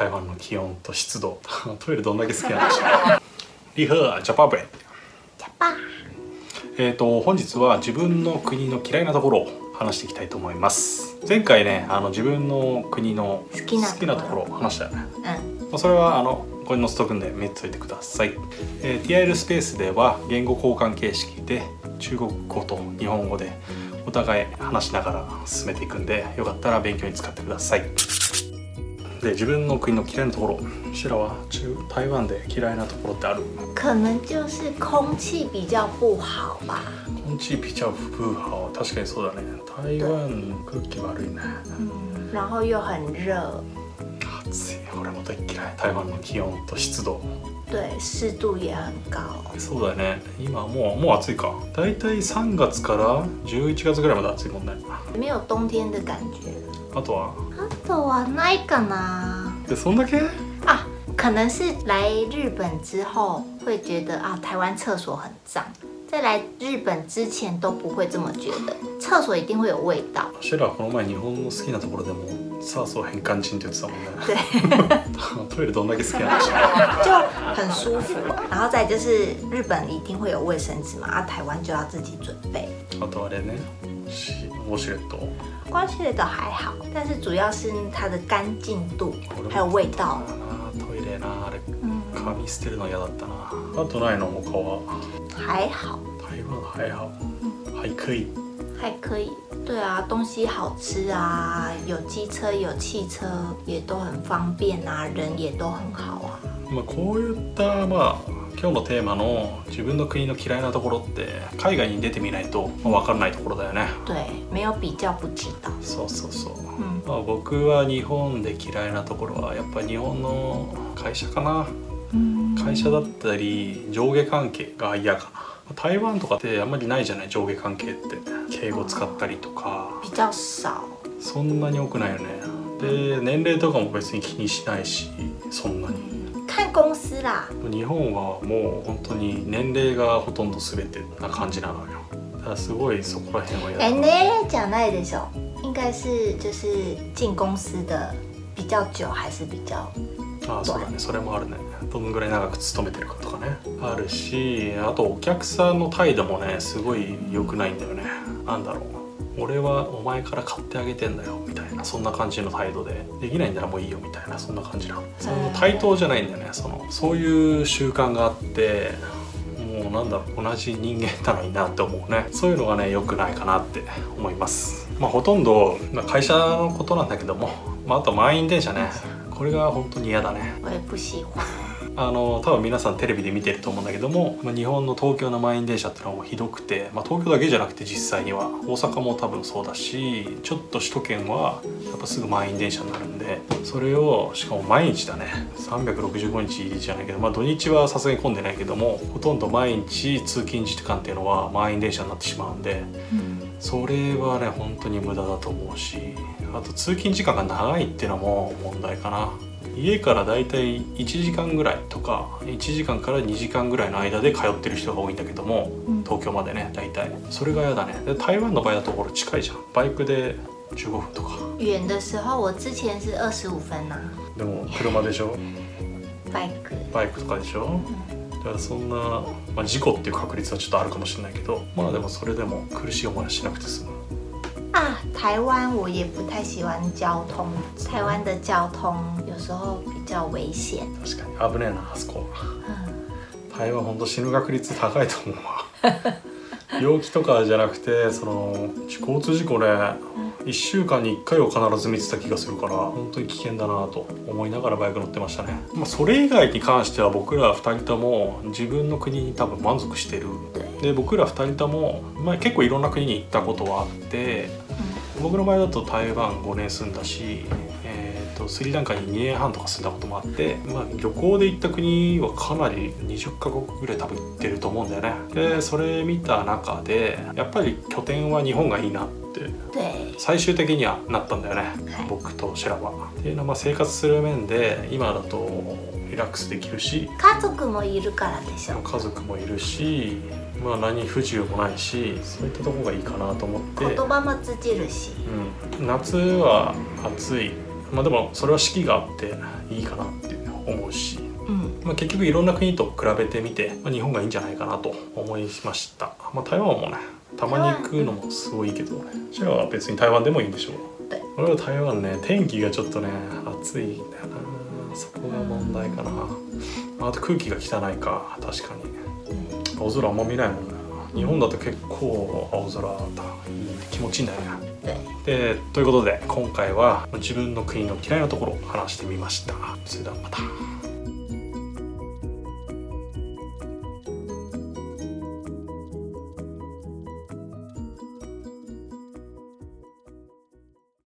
台湾の気温と湿度。トイレどんだけ好きなんでしょう。リハージャパブレジャパえーと本日は自分の国の嫌いなところを話していきたいと思います。前回ねあの自分の国の好きなところ。ところを話したよね。うん。まあそれはあのここに載せとくんで見ておいてください、えー TIL スペースでは言語交換形式で中国語と日本語でお互い話しながら進めていくんでよかったら勉強に使ってくださいで自分の国の嫌いなところ。シラは中台湾で嫌いなところってある？可能就是空气比较不好吧。コンチピチャフーハは確かにそうだね。台湾空気悪いね。嗯，然后又很热，暑い。俺も大っ嫌い。台湾の気温と湿度。对，湿度也很高。そうだね。今もうもう暑いか。だいたい3月から11月ぐらいまで暑いもんね。没有冬天的感觉。あとは？あ？とはないかな。でそんだけ啊，可能是来日本之后会觉得啊，台湾厕所很脏。在来日本之前都不会这么觉得，厕所一定会有味道。シェラこの前日本の好きなところでもさあそう変換人って言ってたもんね对，トイレどんだけ好きなんでしょう就很舒服。然后再就是日本一定会有卫生纸嘛，啊，台湾就要自己准备。あとあれね シウォシュレット光切的倒还好，但是主要是它的干净度还有味道。なトイレなあれ嗯，紙捨てるの嫌だったなあとないの他は还好，台湾还好还可以还可以。对啊，东西好吃啊，有机车有汽车也都很方便啊，人也都很好啊。まあ、こういった、まあ、 今日のテーマの自分の国の嫌いなところって海外に出てみないとまあ分からないところだよね。对，没有比较不知道。そうそうそう、嗯まあ、僕は日本で嫌いなところはやっぱ日本の会社かな。嗯，会社だったり上下関係が嫌かな。台湾とかってあんまりないじゃない？上下関係って。敬語使ったりとか。比较少。そんなに多くないよね。で年齢とかも別に気にしないしそんなに看公司啦，日本はもう本当に年齢がほとんど全てな感じなのよ。だからすごいそこら辺は嫌哎，だ那讲那的时候，应该是就是进公司的比较久，还是比较ああそうだね。それもあるね。どのぐらい長く勤めてるかとかね。あるしあとお客さんの態度もねすごい良くないんだよね。なんだろう俺はお前から買ってあげてんだよみたいなそんな感じの態度でできないんならもういいよみたいなそんな感じな。その対等じゃないんだよねそのそういう習慣があってもうなんだろう同じ人間なのになって思うね。そういうのがね良くないかなって思います。まあほとんどまあ会社のことなんだけども、まあ、あと満員電車ね。これが本当に嫌だね。あの多分皆さんテレビで見てると思うんだけども、まあ、日本の東京の満員電車ってのはもうひどくて、まあ、東京だけじゃなくて実際には大阪も多分そうだしちょっと首都圏はやっぱすぐ満員電車になるんでそれをしかも毎日だね。365日じゃないけど、まあ、土日はさすがに混んでないけどもほとんど毎日通勤時間っていうのは満員電車になってしまうんで嗯，それはね本当に無駄だと思うしあと通勤時間が長いっていうのも問題かな家からだいたい1時間ぐらいとか1時間から2時間ぐらいの間で通ってる人が多いんだけどもうん。東京までね大体。それが嫌だね。で台湾の場合だとこれ近いじゃん。バイクで15分とか。远的时候我之前是二十五分呐、でも車でしょ？バイク。バイクとかでしょ？だからそんな、まあ、事故っていう確率はちょっとあるかもしれないけどまあでもそれでも苦しい思いはしなくて済む啊，台湾我也不太喜欢交通，台湾的交通有时候比较危险。確かに。危ねえなあそこ嗯，台湾ほんと死ぬ確率高いと思うわ。病気とかじゃなくてその交通事故ね1週間に1回は必ず見てた気がするから本当に危険だなと思いながらバイク乗ってましたね、まあ、それ以外に関しては僕ら2人とも自分の国に多分満足してる。で僕ら2人とも、まあ、結構いろんな国に行ったことはあって僕の場合だと台湾5年住んだし、えー、とスリランカに2年半とか住んだこともあって、まあ、旅行で行った国はかなり20カ国ぐらい多分行ってると思うんだよねでそれ見た中でやっぱり拠点は日本がいいなって对，最終的にはなったんだよね、はい僕とシェラは。っていうのはまあ生活する面で今だとリラックスできるし家族もいるからでしょ。家族もいるし、まあ、何不自由もないしそういったところがいいかなと思って。言葉も通じるし。うん、夏は暑いまあでもそれは四季があっていいかなって思うし、嗯まあ、結局いろんな国と比べてみて、まあ、日本がいいんじゃないかなと思いました、まあ、台湾もねたまに行くのもすごいいいけどね。シェラは別に台湾でもいいんでしょう。对俺は台湾ね天気がちょっとね暑いんだよな。そこが問題かな、まああと空気が汚いか。確かに。青空あんま見ないもんね日本だと結構青空だ気持ちいいんだよね。对，でということで今回は自分の国の嫌いなところを話してみました。それではまた